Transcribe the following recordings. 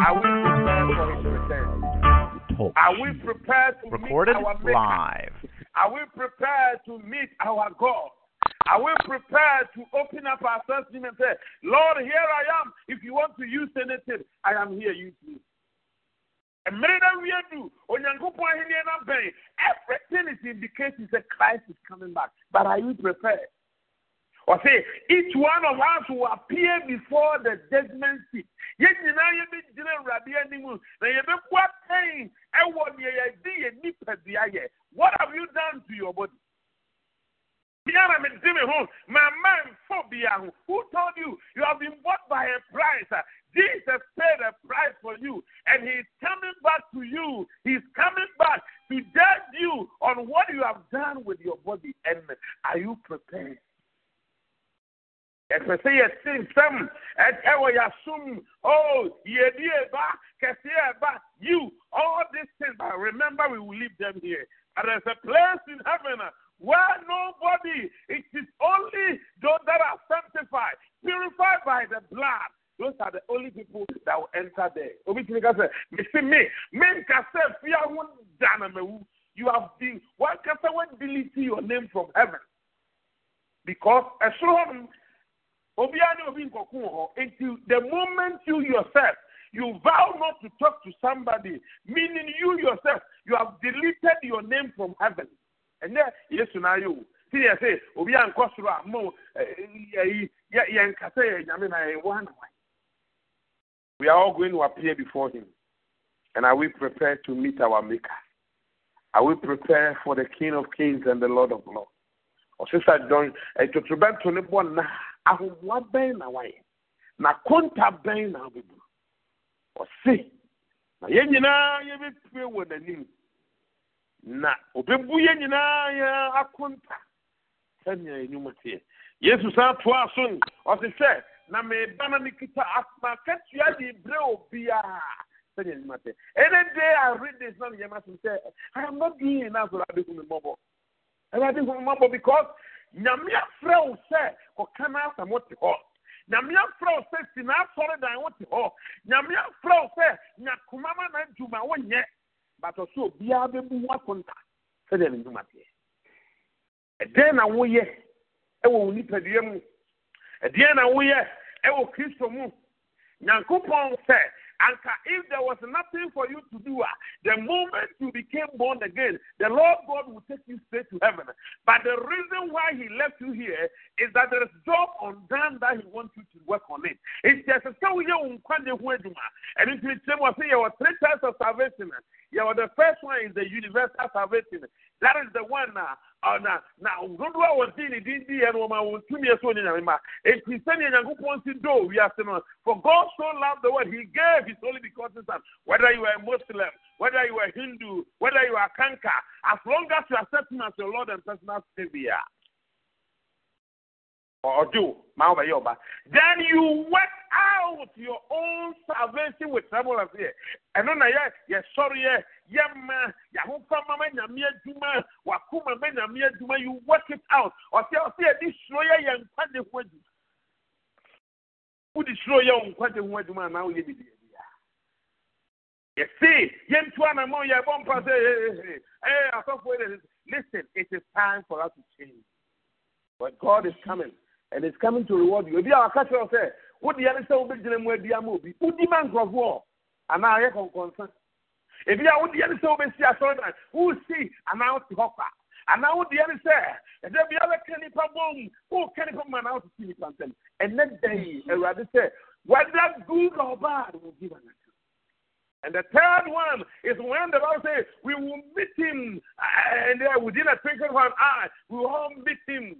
Are we prepared for his return? Are we prepared to Recorded meet our Maker? live. Are we prepared to meet our God? Are we prepared to open up ourselves to Him and say, Lord, here I am. If you want to use anything, I am here. Use me. mmerɛ na wie du onyankopɔn ahenni no bɛn everything is indicating that christ is coming back but are you prepared or say each one of us will appear before the judgment seat yɛn nyinaa yɛbɛgyina awurade anim na yɛbɛbu atɛn ɛwɔ deɛ yɛde yɛ nipadua yɛ what have you done to your body my man phobia. Who told you you have been bought by a price? Jesus paid a price for you, and He's coming back to you. He's coming back to judge you on what you have done with your body. And are you prepared? Ɛpɛ sɛ yɛte nsɛm ɛwɔ yɛasom oh yɛdi ɛba kɛseɛ ɛba you all these things but remember we will leave them here and there's a place in heaven uh, where nobody it is only those that are sanctified purified by the blood those are the only people that will enter there. Obi tiri ka sɛ, mesi me, me nka sɛ fia ho mewu. You have been, one ka sɛ when delete your name from heaven. Because ɛsoro hɔ Until oh. the moment you yourself, you vow not to talk to somebody, meaning you yourself, you have deleted your name from heaven. And then, yes, now you. See, I say, obi ankɔ soro a mo, yɛn kasa yɛ nyame na yɛ wɔ ha na wɔn. We are all going to appear before Him. And are we prepared to meet our Maker? Are we prepared for the King of Kings and the Lord of Lords? Ɔsesa dɔn ɛtotorobɛnto ne bɔ na ahoboa bɛn na wayɛ. Na konta bɛn na abɛbu ɔse na yɛn nyinaa yɛbɛpue wɔ n'anim. Na ɔbɛbu yɛn nyinaa yɛn akonta. Sɛnea ɛnwuma teɛ. Yesu san toa so no ɔse na meba na mekita asoma akatua de brɛ obiara. Any day i read this na meyɛ masom sɛ i am not doing enough for ade hu me mmɔbɔ. Awurade hu me mmɔbɔ because nyame afrɛ wo sɛ kɔka no asɛm wote hɔ. Nyame afrɛ wo sɛ si n'asɔre dan wote hɔ. Nyame afrɛ wo sɛ nyakoma ma na adwuma wonyɛ but ɔsɛ obiara bɛbu ho akonta sɛdeɛ ne nnwuma teɛ. Ɛdɛn na woyɛ ɛwɔ wo nipadua mu? Ɛdeɛ na woyɛ ɛwɔ kristo mu? Nyankopɔn sɛ anka if there was nothing for you to do ah, the moment you became born again the lord god will take you straight to heaven. But the reason why he left you here is that there is job undone that he wants you to work on it. It's just a so kyerɛ mu ɔsɛ yɛwɔ three types of salvation yɛwɔ the first one is the universal salvation. That is the one na uh, na na dodoɔ a wɔdi ne din di yɛ no wɔma wɔn tumi ɛso ne nyame ma eti sɛnea nyankopɔn si do wiase no for God so loved the world he gave his only begotten son. Whether you are a Muslim whether you are Hindu whether you are Kanka as long as you accept him as your Lord and personal Savior or do. Then you work out your own salvation with trouble as here. Ɛno na yɛ yɛ sɔre yɛ yɛ ma yahofama ma nyame adwuma wakoma ma nyame adwuma you work it out. Ɔsɛ ɔsɛ yɛde suro yɛ yɛ nkwagye ho adwuma wode suro yɛ wo nkwagye ho adwuma anaa woyɛ bibi yɛse yɛntu anamɔ yɛbɔ mpa sɛ ee asɔfoɔ listen it is time for us to change. But God is coming and it's coming to reward you. Ebi a waka kyerɛ sɛ wodi yɛn sɛ wobɛgyina mu adi ama obi wodi ma nkurɔfoɔ. Anaa ayɛ kɔnkɔnsa ebi a wodi yɛn sɛ wobɛsi asɔredan wosi anaa wote hɔ kwa. Anaa wodi yɛn sɛ ɛdɛ bi abɛka nipa bɔm woka nipa mu anaa wote si nipa nsɛm. Ɛnɛ dan awurade sɛ whether good or bad will give an account. And the third one is when the Bible says we will meet him, and uh, within a twinkling of an eye, we will all meet him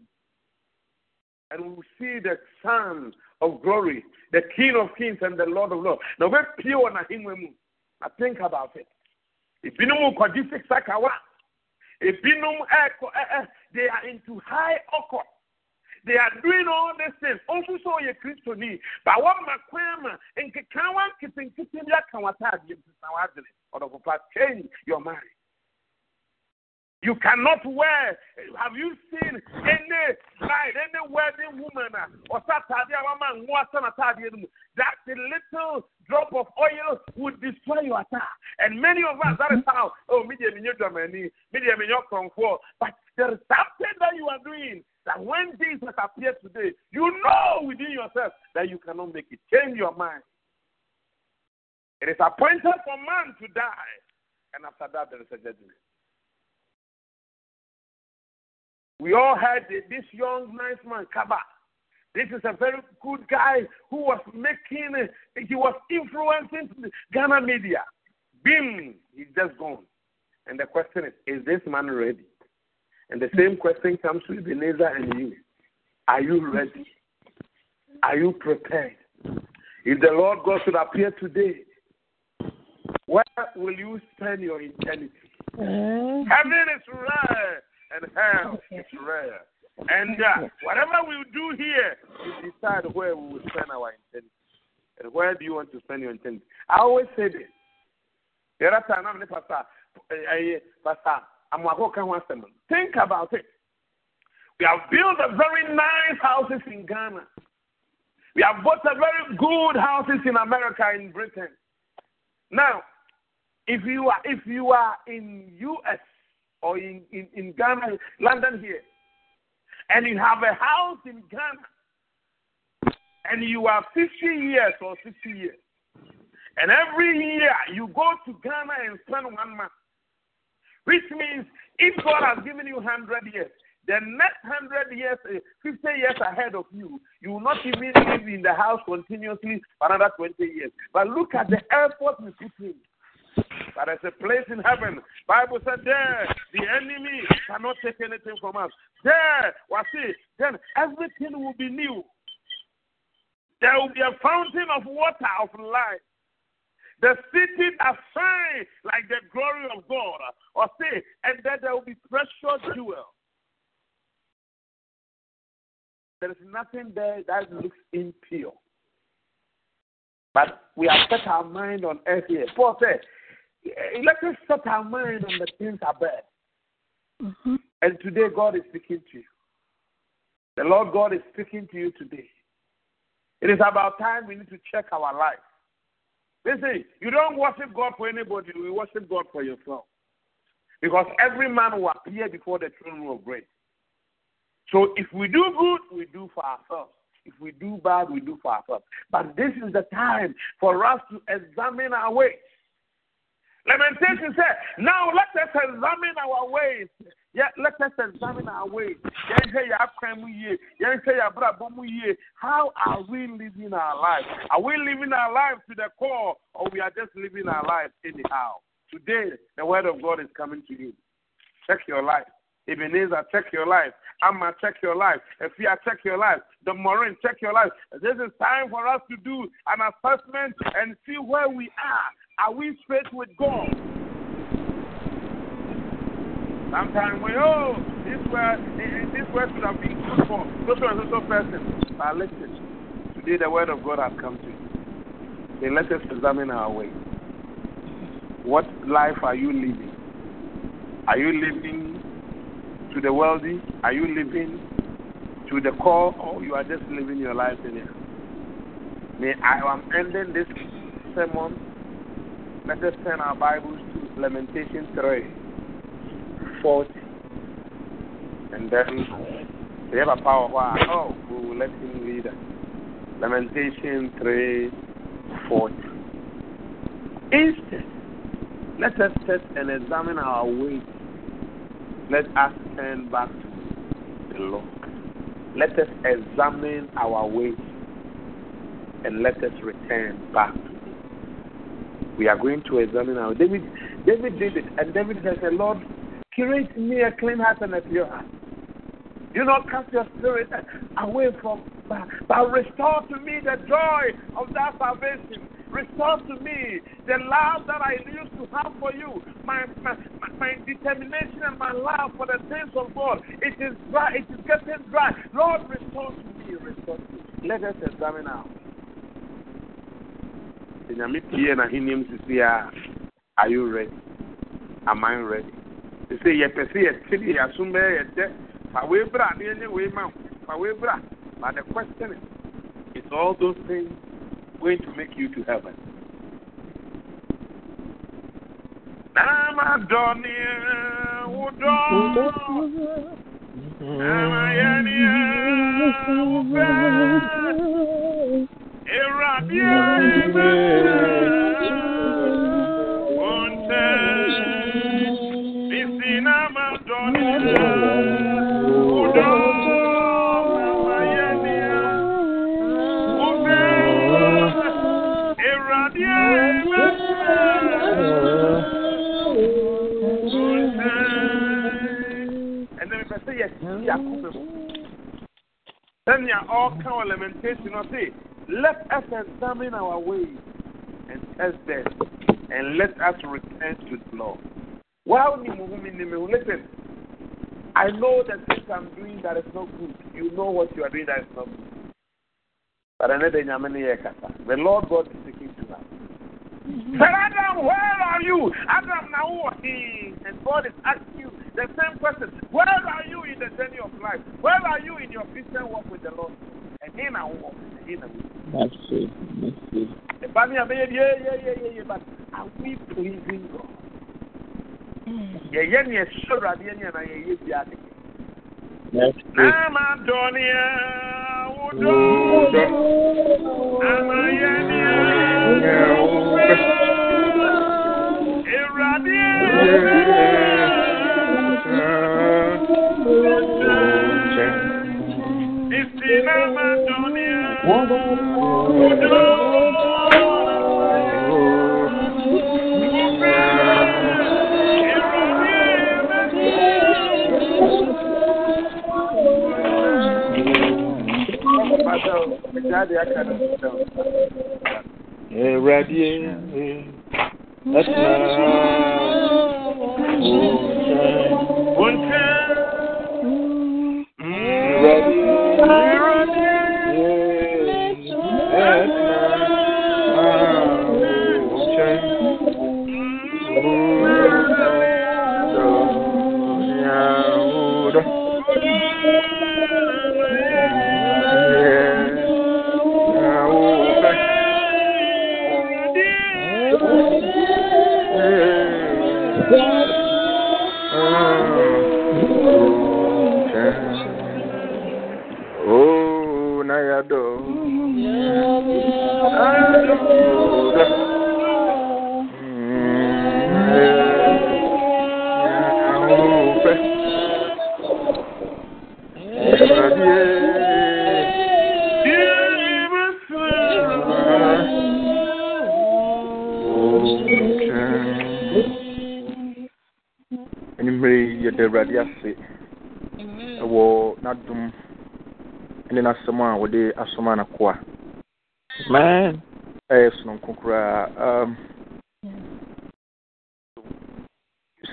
and we will see the Son of glory, the King of kings and the Lord of lords. Now, very pure na him I think about it. Ibinum kwadi six sakawa. Ibinum eh, eh, they are into high occult. They are doing all these things. Also, so you Christian, but what makwama and kikawa kitin kitin ya kawata di or the change your mind. You cannot wear. Have you seen any bride, any wedding woman, uh, or that the little drop of oil would destroy your attack. And many of us, that is how, oh, media, media, media, media, But there is something that you are doing that when Jesus appears today, you know within yourself that you cannot make it. Change your mind. It is appointed for man to die, and after that, there is a judgment. We all had this young, nice man, Kaba. This is a very good guy who was making, he was influencing Ghana media. Bim, he's just gone. And the question is, is this man ready? And the same question comes to Ebenezer and you. Are you ready? Are you prepared? If the Lord God should appear today, where will you spend your eternity? Uh, Heaven is rare and hell is rare. And uh, whatever we do here, we decide where we will spend our eternity. And where do you want to spend your eternity? I always say this. The other time, I'm pastor, pastor, I'm Think about it. We have built a very nice houses in Ghana. We have bought a very good houses in America, in Britain. Now, if you are if you are in US or in, in, in Ghana, London here, and you have a house in Ghana, and you are 50 years or 60 years, and every year you go to Ghana and spend one month, which means if God has given you 100 years, the next 100 years, eh, 50 years ahead of you, you will not even live in the house continuously for another 20 years. But look at the effort we put in. But there's a place in heaven. Bible said there, the enemy cannot take anything from us. There, what see, then everything will be new. There will be a fountain of water of life. The city that shine like the glory of God. Or say, and then there will be precious jewel. There is nothing there that looks impure. But we have set our mind on earth here. Paul said, let us set our mind on the things above. Mm-hmm. And today, God is speaking to you. The Lord God is speaking to you today. It is about time we need to check our life. Listen, you don't worship God for anybody, you worship God for yourself. Because every man will appear before the throne of grace. So if we do good, we do for ourselves. If we do bad, we do for ourselves. But this is the time for us to examine our ways. Lamentation said, Now let us examine our ways. Yeah, let us examine our ways. How are we living our life? Are we living our life to the core, or we are just living our life anyhow? Today, the word of God is coming to you. Check your life. Ebenezer, check your life. Amma, check your life. Efia, check your life. The Maureen, check your life. This is time for us to do an assessment and see where we are. Are we straight with God? Sometimes we, oh, this word, this word should have been good for so and so person. But listen, today the word of God has come to you. Then let us examine our way. What life are you living? Are you living to the wealthy? Are you living to the core, or you are just living your life in it? May I am ending this sermon. Let us turn our Bibles to Lamentation 3 40. And then we have a power oh, we will let him read it. Lamentation 3 40. Instead, let us test and examine our ways let us turn back to the Lord. Let us examine our ways and let us return back to. We are going to examine our David. David did it, and David said, "Lord, create me a clean heart and a pure heart. Do not cast your spirit away from, but restore to me the joy of that salvation Restore to me the love that I used to have for you, my, my, my determination and my love for the things of God. It is dry, it is getting dry. Lord, restore to me, restore to me. Let us examine now. Are you ready? Am I ready? They say, Yes, I say, yes, assume it. But the question is, is all those things going to make you to heaven. Namayania Ube Irabia Unte Bisina Madonia Udo Namayania Ube Irabia And then if I say yes, Yakubu. Then you all count lamentation or say, let us examine our ways and test them, and let us return to the Lord. Listen. I know the things I'm doing that is not good. You know what you are doing that is not good. But another the Lord God is speaking to us. Mm-hmm. Said Adam, where are you? Adam, now walking. And God is asking you the same question. Where are you in the journey of life? Where are you in your Christian walk with the Lord? And in our walk. And in our walk. Merci. Merci. The family are yeah, yeah, yeah, yeah, yeah, but are we pleasing God? Yeah, yeah, yeah, sure, yeah, yeah, yeah, yeah, yeah. Merci. Amadonia, Udo, Amayania, Istina ya, Carlos. Asoma n'akoa Man. ɛyɛ sononko koraa um,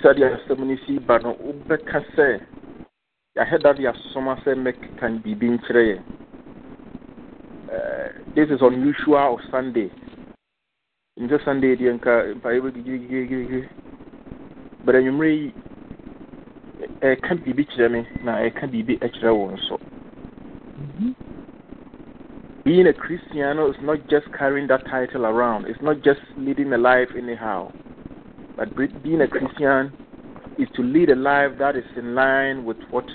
sɛdeɛ asɛm no si ba no wobɛka sɛ yɛahɛda de asoma sɛ mɛkekan biribi nkyerɛ yɛ Uh, this is unusual of sunday. Nkyɛ sunday deɛ nka mpaeɛ bɛgigirigirigiri but anwummerɛ yi ɛka biribi kyerɛ me na ɛka biribi kyerɛ wo nso. Being a Christian is not just carrying that title around. It's not just leading a life anyhow. But being a Christian is to lead a life that is in line with what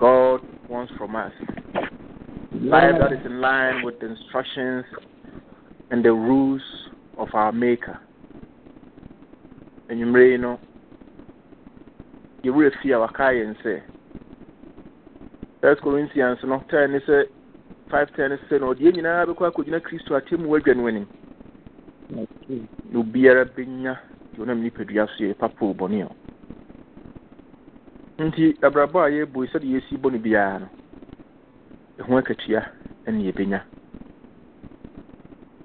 God wants from us. Life that is in line with the instructions and the rules of our Maker. And you may know, you will fear Wakai and say, First Corinthians, no, ten is a five ten sɛ na ɔde yɛn nyinaa bɛkɔ akɔgyina kristo atemmu wadwa no anim. Na obiara bɛnya deɛ ɔnam nipadua so yɛ papa bɔne a. Nti abrabɔ a yɛbɔ yi sɛdeɛ yɛsi bɔ no biara no ɛho akatua ɛne yɛbɛnya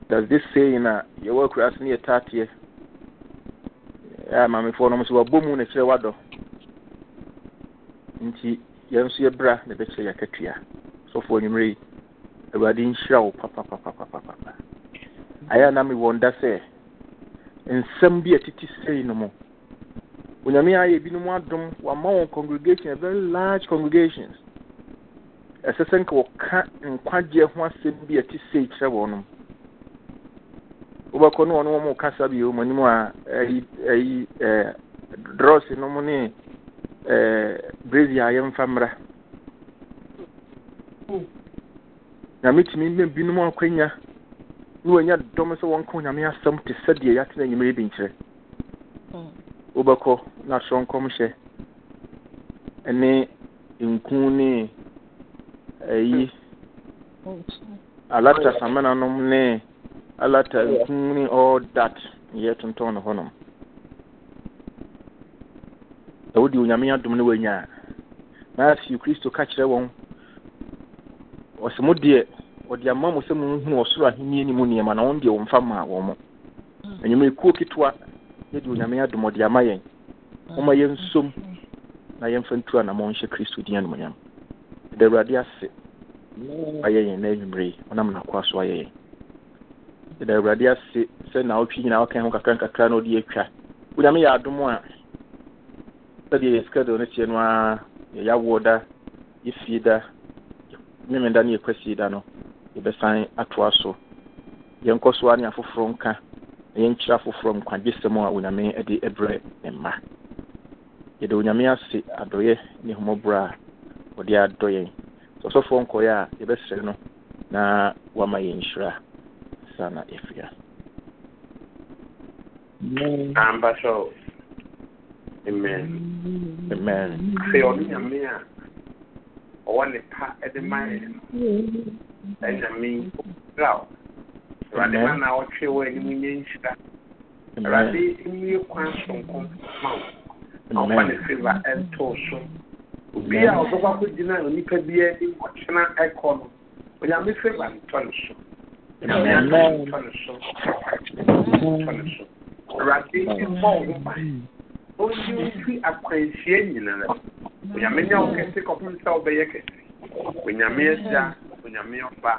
does this saying a yɛwɔ akura ase ne yɛtaateɛ a maamefoɔ nom so wabɔ mu na kyerɛ wadɔ nti yɛn nso yɛbra na ɛbɛkyerɛ yɛ akatua sɔfoɔ anwummerɛ yi. Awurade nhyira wo papapapapapa ayɛ na mewɔ sɛ nsɛm bi a sei no mu onyame ayɛ binom adom wama wɔn congregation a very large congregations. Ɛsɛ sɛ nka wɔka nkwagyeɛ ho asɛm bi a sei kyerɛ wɔn wobɛkɔ ne ɔne wɔn kasa bi wɔn anim a ɛyi ɛyi ɛɛ drɔs no ne a yɛmfa mmra nyame tumi ne binom akwanya. Ne wɔanya dɔm sɛ wɔnka nyame asɛm te sɛ deɛ yɛatena anwummerɛ bi nkyerɛ. Wobɛkɔ na asɔnkɔm hyɛ ɛne nku ne ɛyi alata samana nom ne alata nku ne all that yɛ tontɔn no hɔnom. Na wode onyame adom no wanya. A na afei kristo ka kyerɛ wɔn ɔsɛ mo deɛ ɔde ama mo sɛ monhunu ɔsoro ahenni ni mu nneɛma na wɔn deɛ wɔmfa maa wɔn mo. Anwummerɛ kuo ketewa yɛde onyame adom ɔde ama yɛn. Wɔma yɛnsom na yɛmfa ntu anammɔ nhyɛ kristo din animonyam ɛda awurade ase. Ayɛ yɛn na anwummerɛ yi ɔnam nakoa so ayɛ yɛn. Ɛda awurade ase sɛ na wotwe nyinaa woka ho kakra nkakra na ɔde atwa. Onyame yɛ adom a sɛdeɛ yɛ sika de no teɛ no a yɛyɛawoɔ da yɛfie da meme da ne yɛkwasie da no yɛbɛsan atoa so. Yɛnkɔ so a ne afoforɔ nka na yɛnkyerɛ afoforɔ nkwagyesɛm a onyame de brɛ ne mma. Yɛde onyame ase adɔyɛ ne homɔborɔ a ɔde adɔ yɛn. Sɛ ɔsɔfoɔ nkɔeɛ a yɛbɛsrɛ no na wama yɛn nhyira. Sa na yɛfia. Ambassador. Amen. amen. Afei ɔno nyame a ɔwɔ ne pa de ma yɛn no ɛnyame ɔbra wo awurade ma na ɔtwe wɔ anim nyɛ nhyira awurade mmie kwan sonko ma wo na ɔfa ne favor ɛntoo so obi a ɔbɛkɔ akɔgyina onipa bi anim ɔkyena ɛkɔ no onyame favor ntɔ ne so onyame ntɔ ne so ntɔ ne so awurade mmɔ wo ho ban ɔnyi wo fi akwanhyia nyinara onyame nya wo kɛse kɔpem sɛ wobɛyɛ kɛse onyame agya onyame ɔba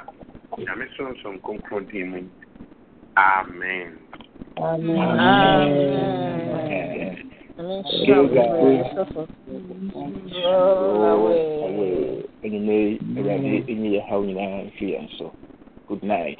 onyame sonson kronkron din mu amen anwummerɛ yi awurade ɛnyi yɛ haw nyinaa mfi yɛn so good night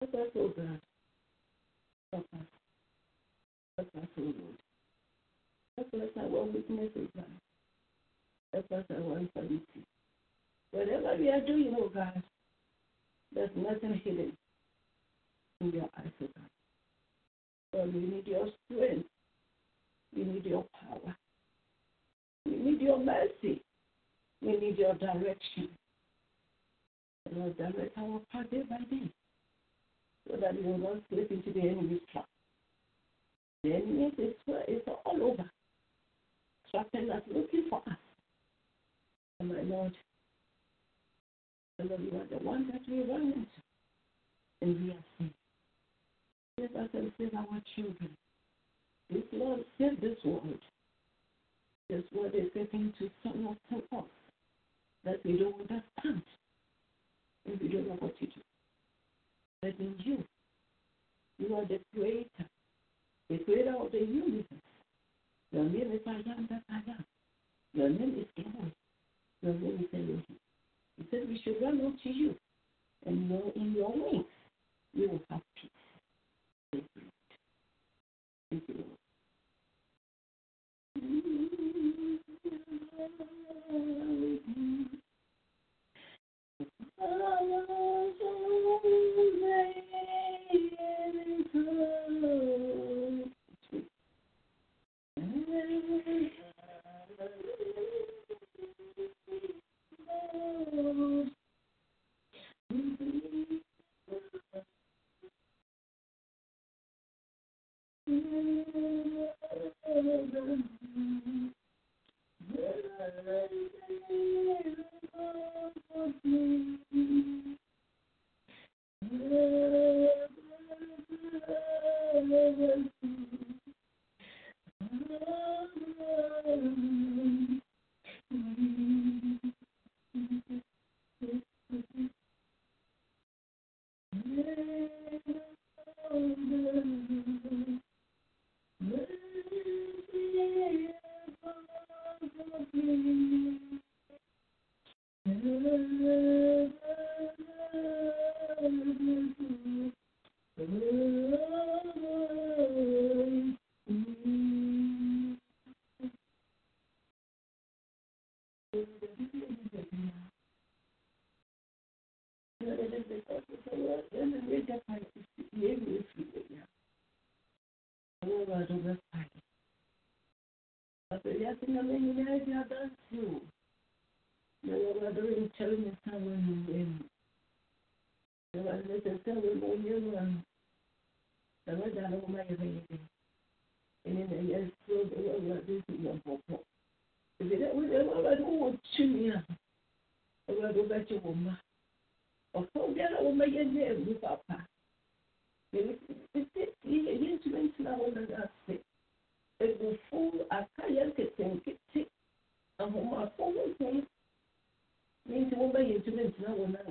Help us, O God. Help us. Help us, O Lord. Help us our weakness, O God. Help us our infirmity. Whatever we are doing, oh God, there's nothing hidden in your eyes, oh God. Lord, we need your strength. We need your power. We need your mercy. We need your direction. Lord, direct our path day by day for that will not slip into the enemy's trap. The enemy is, is all over, trapping us, looking for us. And my Lord, I then you are the one that we run into, and we are saved. Save us and save our children. This Lord, save this world. This world is getting to some of us that we don't understand, and we don't know what to do that is you. You are the creator. The creator of the universe. Your name is I am that I am. Your name is God. Your name is Elohim. He said we should run unto you. And know in your wings you will have peace. Thank you. Thank you. Thank you. Thank you. know, we're not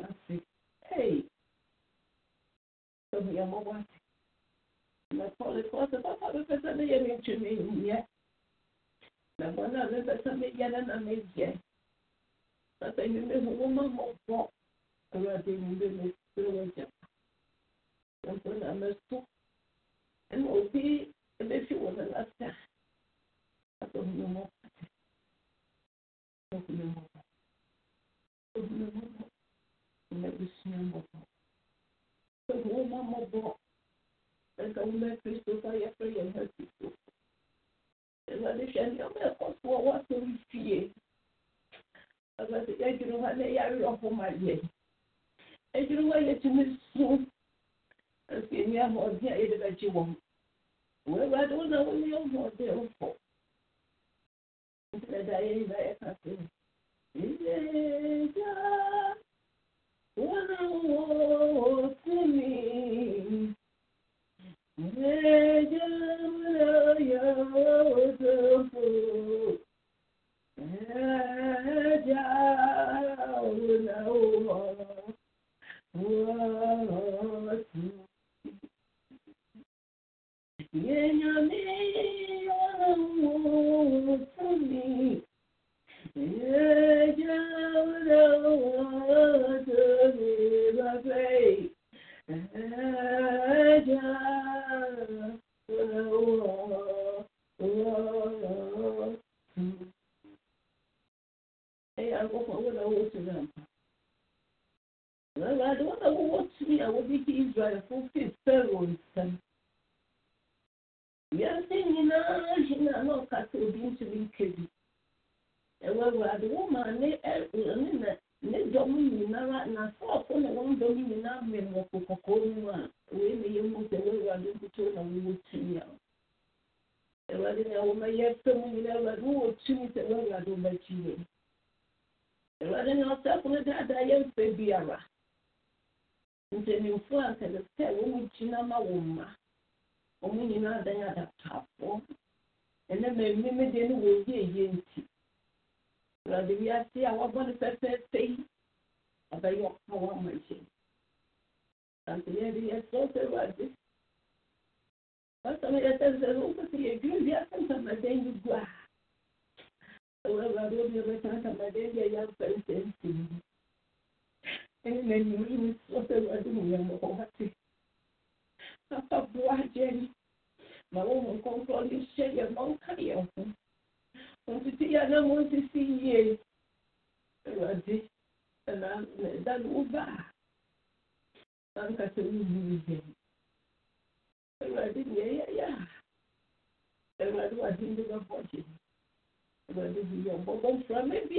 Mm-hmm. Gyina ma wɔn nyinaa dan adaptafoɔ ɛnna mmɛmɛ de no wɔn yɛ yɛ nti. Awurade wiase a wabɔ no pɛpɛɛpɛ yi ɔbɛyɛ ɔka wɔ ama nkyɛn ante yɛde yɛsrɛ sɛ awurade wasɛm yɛsɛ sɛ wopɛ sɛ yɛdwiri wiase ntamadan yi gu a ɛwɔ awurade obi bɛka ntamadan bi a yɛamfa nsɛnsɛm mu ɛne n'anim yi srɛ sɛ awurade mu yɛ mmɔhɔ wate afa boa agyɛn ma wo ho nkɔnkɔn ne hyɛ yɛn ma woka yɛn ho ntiti ya na mo nsisi yie awurade na ɛda no woba a ankasa wowu yɛ awurade deɛ yɛyɛ a awurade wade de bɛbɔ gye awurade bi yɛ bɔbɔ mframa bi a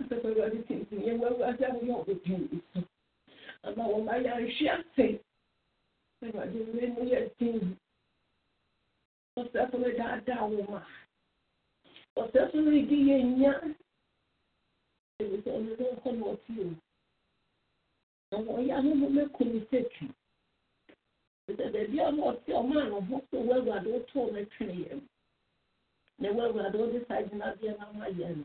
ɛsɛ sɛ awurade tintim yɛ wɔ awurade a wɔyɛ ɔbɛdi wo so ama wɔn ayɛ ahwe ase awurade wei mu yɛ din ɔsɛfo no daadaa wo ma ɔsɛfo no redi yɛ nya ebi sɛ ɔno ne nkɔ na ɔte o na wɔyɛ ahoho mɛko ne sɛtwi sɛ baabi a ɔte ɔma no ho so wɔ awurade wotoo no twene yɛ mu na wɔ awurade wode saa gyinabeɛ no ama yɛ no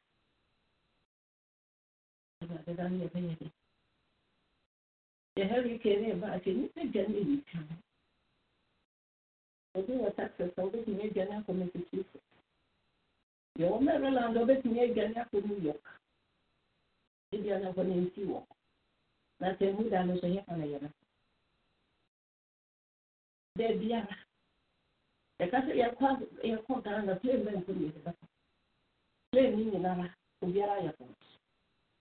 awurade da no yɛbɛyɛ de yɛ hurricane ne ɛba akyɛ nnipa gya ne no obi wɔ Texas a wobɛtumi adwane akɔ massachusetts deɛ wɔ maryland a wobɛtumi adwane akɔ new york ebia no akɔ ne nsi wɔ na sɛ mu da no so yɛfa no yɛ no da biara yɛka sɛ yɛkɔ ghana plane bɛn so yɛde bɛkɔ plane ne nyinara obiara yɛ kɔ ebi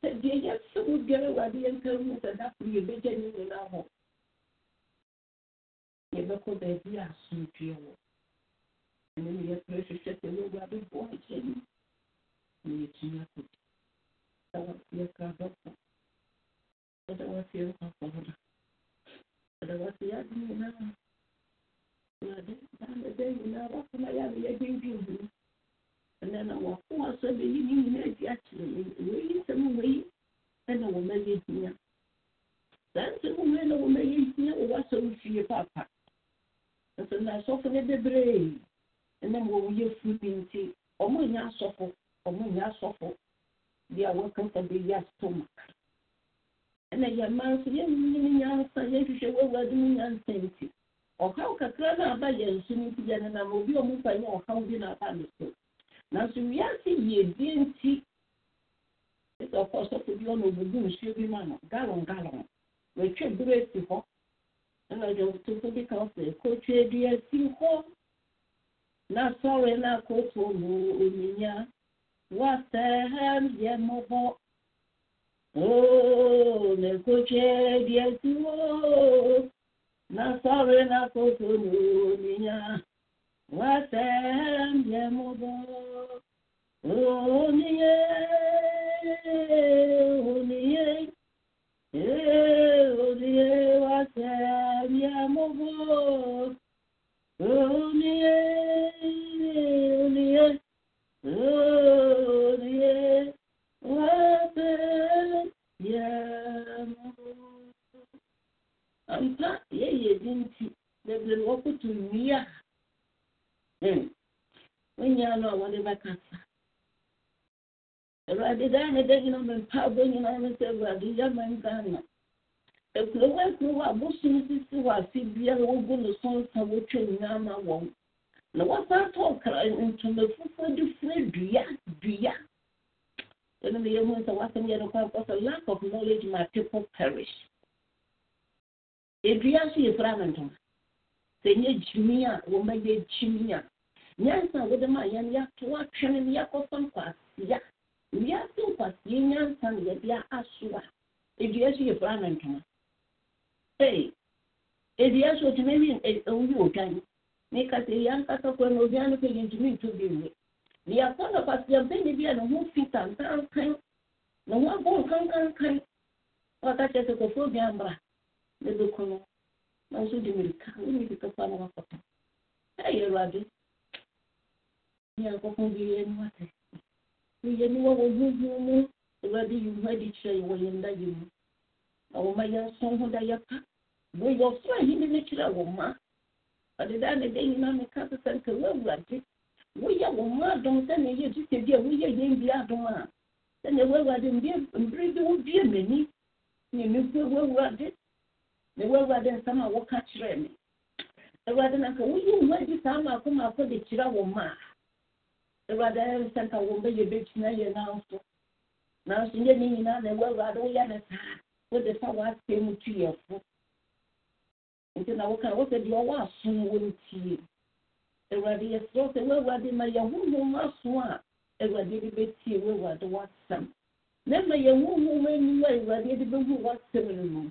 sɛ deɛ yɛsɛ mu biara awurade yɛ nka hu sɛ daforo yɛbɛgya ne nyinaa hɔ yɛbɛkɔ baabi a asomdwe wɔ ɛno ne yɛpere hwehwɛ sɛ wɔawurade boa akyɛ ni na yɛtumi akɔdi sɛ yɛkra dɔkɔ ɛda wase no ɛda wase yɛade nyinaa awurade nyinaa yɛ ɛnɛ na wako asɔ bɛyi ne nyinaa adi akyerɛ me wɔyi nsɛm wɔyi ɛna wɔma yɛ hia saa nsɛm wei na wɔma yɛ hia wɔ wasɔre fie paapa nso na asɔfo no bebree ɛnam wɔn yɛ fu bi nti. Ɔmo nyɛ asɔfo ɔmo nyɛ asɔfo bi a wɔkasa bɛyi astomach ɛna yɛ mmaa nso yɛnnyini nyansa yɛhwehwɛ wɔawurade mu nyansa nti. Ɔhaw kakra no aba yɛn so no nti yɛnenam obi a ɔmo fa ɔhaw bi na aba ne so nanso wiase yiedie nti bi ɔna obubu nsuo bi ma no galon galon. Wɔatwa bi ka sɛ kotwa na sɔre na akoto mu onyinya wasɛm yɛ mmɔbɔ kotwa na mu onyinya onyiye onyiye onyiye wasɛm yɛ mmɔbɔ onyiye onyiye onyiye wasɛm yɛ mmɔbɔ ampa nti bebree wɔkoto nnua wonyaa no a wɔde bɛkasa awurade daa ne da nyina mempaabɔ nyinaa ne sɛ awurade yɛma ghana akurowa akurowa abosom sisi wɔ afe biara wogu no so nsa wotwa nyinaa ma wɔn na wɔsan tɔ kra ntoma fufuo de fura dua dua ɛno ne yɛhu sɛ wasɛm yɛ no kɔ akɔ sɛ lack of knowledge ma people perish sɛ nyɛ gyimi a wɔmɛyɛ gyimi a nyansa a wode ma yɛn yɛato atwene no yɛakɔfa nkwasia wiase nkwasia nyansa no yɛde aso a edua so yɛ fura no ntoma ee edua so otumi wi owi odwan ne kasa yi ankasa kɔ na odwan no kɔ yɛntumi nto bi nwe ne yɛakɔ no kwasia bɛni bi a ne ho fi tantankan ne ho abɔ nkankankan kyerɛ sɛ kɔfɔ bi ambra. Ne na bi kɛfa no wakɔtɔ ɛyɛ awurade nyankopɔn bi yɛ no atɛ woyɛ ne wɔ wɔ huhu mu awurade yi ho da yɛpa woyɛ ɔsoro ahenni no kyerɛ wɔ ma ɔdeda ne da nyina meka se sɛ nka woawurade woyɛ wɔ ma adom sɛne ɛyɛ tu sɛ bi a woyɛ yɛn bi adom a sɛne woawurade mbere bi wobie m'ani ne woawurade na woawurade nsɛm a woka kyerɛ me awurade na nka woyi wo adi saa maako maako de kyerɛ wo ma a awurade ayɛ sɛ nka wo mbɛyɛ bɛgyina yɛ nanso nanso nyɛ ne nyinaa na woawurade woyɛ ne saa wode fa w'asɛm mu tu yɛ fo nti na woka wo sɛ deɛ ɔwɔ asom wɔ ntie awurade yɛserɛ sɛ woawurade ma yɛhohom aso a awurade de bɛtie woawurade w'asɛm na ma yɛhohom anim a awurade de bɛhu w'asɛm no mu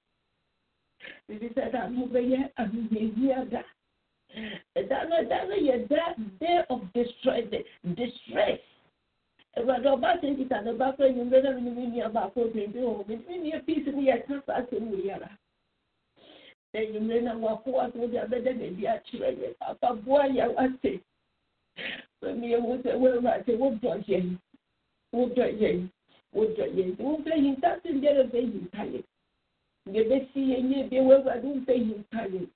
Ebisada mubeye amiyada. That's a a your that day of distress distress. Ẹ̀wọ̀n ọba ṣe ń kíta lọ́ba fẹ́ yín bẹ́ẹ̀ náà mi ní ọba àkóbìnrin bí òun mi ní ní apc ní ẹ̀ka sáṣẹ wò yàrá. Ẹ̀yìn mi náà wà kó wá tó di abẹ́dẹ́ bèbí àtúrẹ̀ yẹn pàpà bó you yɛ nye bi wo ɛwura de wo fɛ yi nta yɛ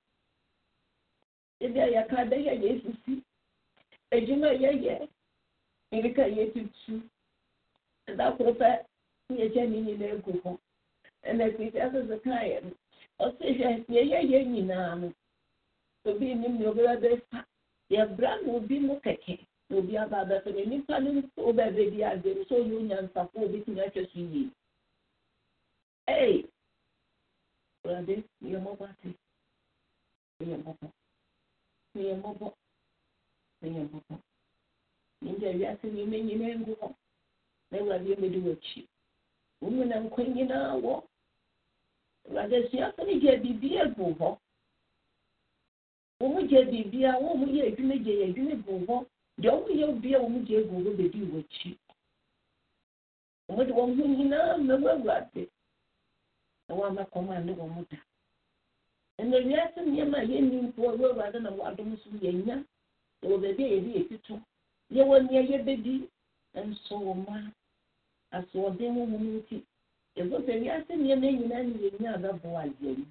ebi a yɛ ka de yɛ yɛ esisi edwuma yɛ yɛ nka yɛ tutu ɛda koro pɛ yɛ kyɛ ne nyinaa egu hɔ ɛna kristi asese kaa yɛ no ɔsi hwɛ yɛ yɛ yɛ nyinaa no. Obi nim na obi bɛ fa yɛ bra na obi mu kɛkɛ na obi aba abɛfɛ na nipa no nso bɛbɛ bi adze no so yɛ onyansafo obi tumi atwa so yie ee mmɛwɔ awurade na wɔn ama kɔn a ne wɔn da ɛnna wiase nneɛma a yɛnni mpo wɔ awurade na wɔadom so yɛnya wɔ baabi a yɛde yɛ tutu yɛwɔ nea yɛbɛdi nso wɔ ma asoɔden mu mu nti ɛfo sɛ wiase nneɛma nyinaa ne yɛnya abɛbɔ adeɛ mu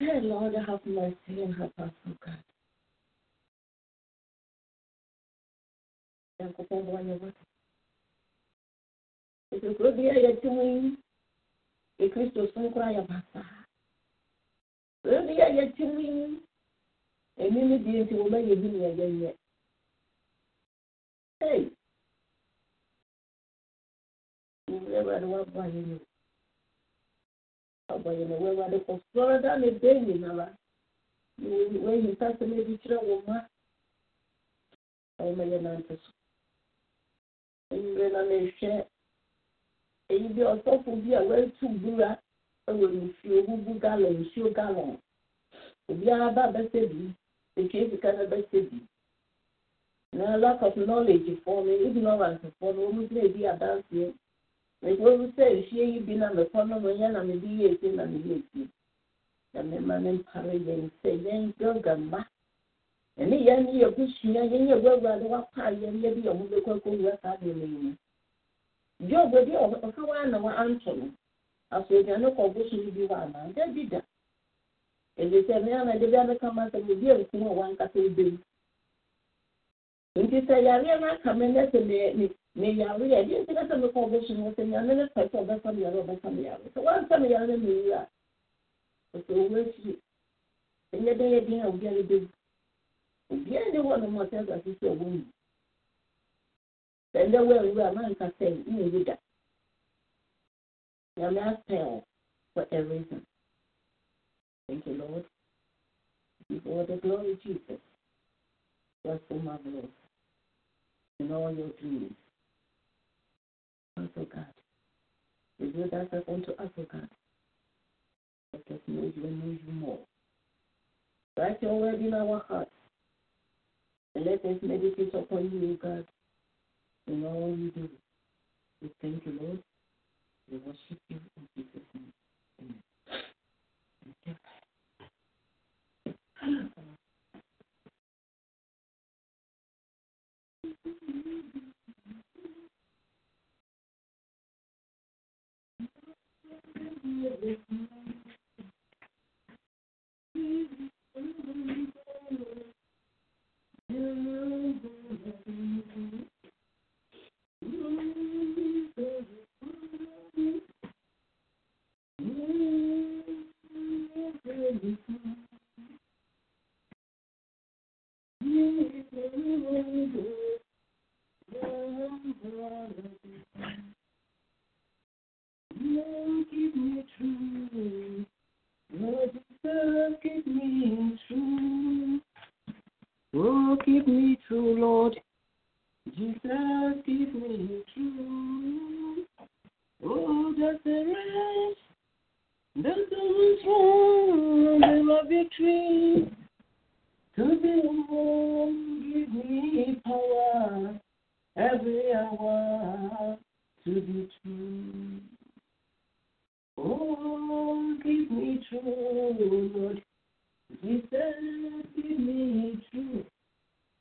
Hey, Lord, have mercy and help us, oh God. Nyankopɔn bɔ yɛ wɔ. Ekuro bi a yɛte mu yi, ekristo so nkora yɛ basaa. Ekuro bi a yɛte mu yi, ne die nti wɔn ayɛ bi ne bɛn nyinara. Wɔayi mpasɛm ma. Wɔn ayɛ nante so. Nwura na eyi bi ɔsɔfo bi a wɔatu bura wɔ nsuo bubu galɔn nsuo galɔn. Obiara ba bɛsɛ bi. Sika no bɛsɛ bi. Na lack of knowledge fɔ no ignorance fɔ no wɔn gyina ebi adanseɛ. Mekuro sɛ efie yi bi na mekɔ no mo na mede yɛ esi na mede esi. Na mema ne mpare yɛn sɛ yɛn gbɛga mma. Ɛne yɛn yɛ busua yɛn yɛ gbɛga de wapa yɛn yɛ bi yɛn ho saa. Job bi ɔka wa na wa anto no. Asogyane kɔ bosom bi wɔ anaa. Dabi da. Ebi sɛ mmea na de bi abɛka ma sɛ obi a nkum a wankasa ebem. Nti sɛ yareɛ no aka me nɛ sɛ me me me yareɛ deɛ nti sɛ mekɔ ɔbɛhyɛ no sɛ nyame no pɛ sɛ ɔbɛfa me yare ɔbɛfa me yare sɛ wansa me yare no mewu a ɔsɛ ɔwu akyiri ɛnyɛ dɛ yɛ den a obiara bɛwu obiara ne hɔ no mu ɔsɛ asase sɛ ɔwɔ mu sɛ ndɛ woawu a manka sɛ nnewu da nyame apɛ for a reason Thank you, Lord. Give all the glory, Jesus. You are so marvelous in all your doings. Also, God, reveal thyself unto us, O God. Let us know you and know you more. Write your word in our hearts. And let us meditate upon you, O God, in all you do. We thank you, Lord. We worship you in Jesus' name. Amen. Thank you. Me true. Lord. Oh, keep me true, Lord. Jesus keep me true. Oh, just a rest. do so wrong. They love my victory. To be alone, give me power every hour to be true. Oh, give me true, Lord. Jesus, give me true.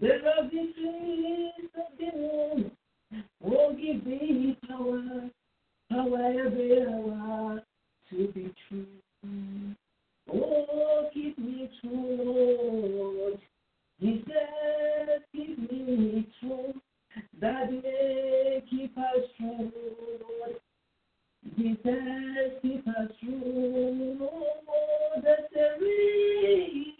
The love you place again Won't give me power, power every hour to be true. Oh, keep me true, He said, keep me true, Daddy, keep us true. He says, keep us true, that's the reason.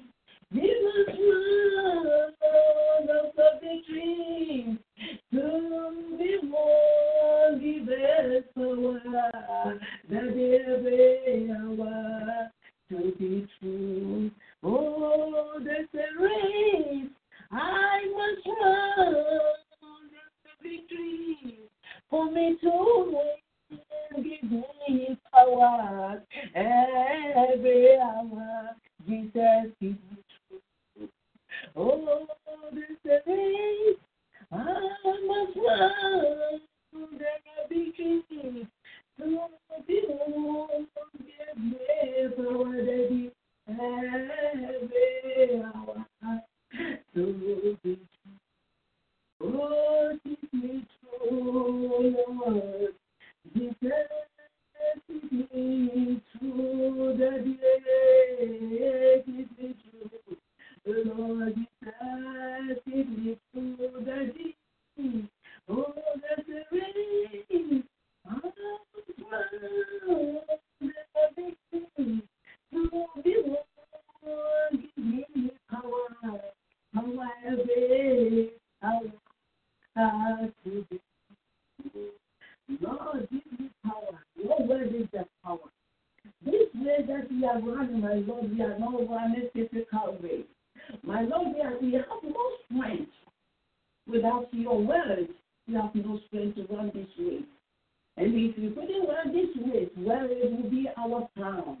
it will be our time.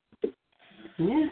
Yeah.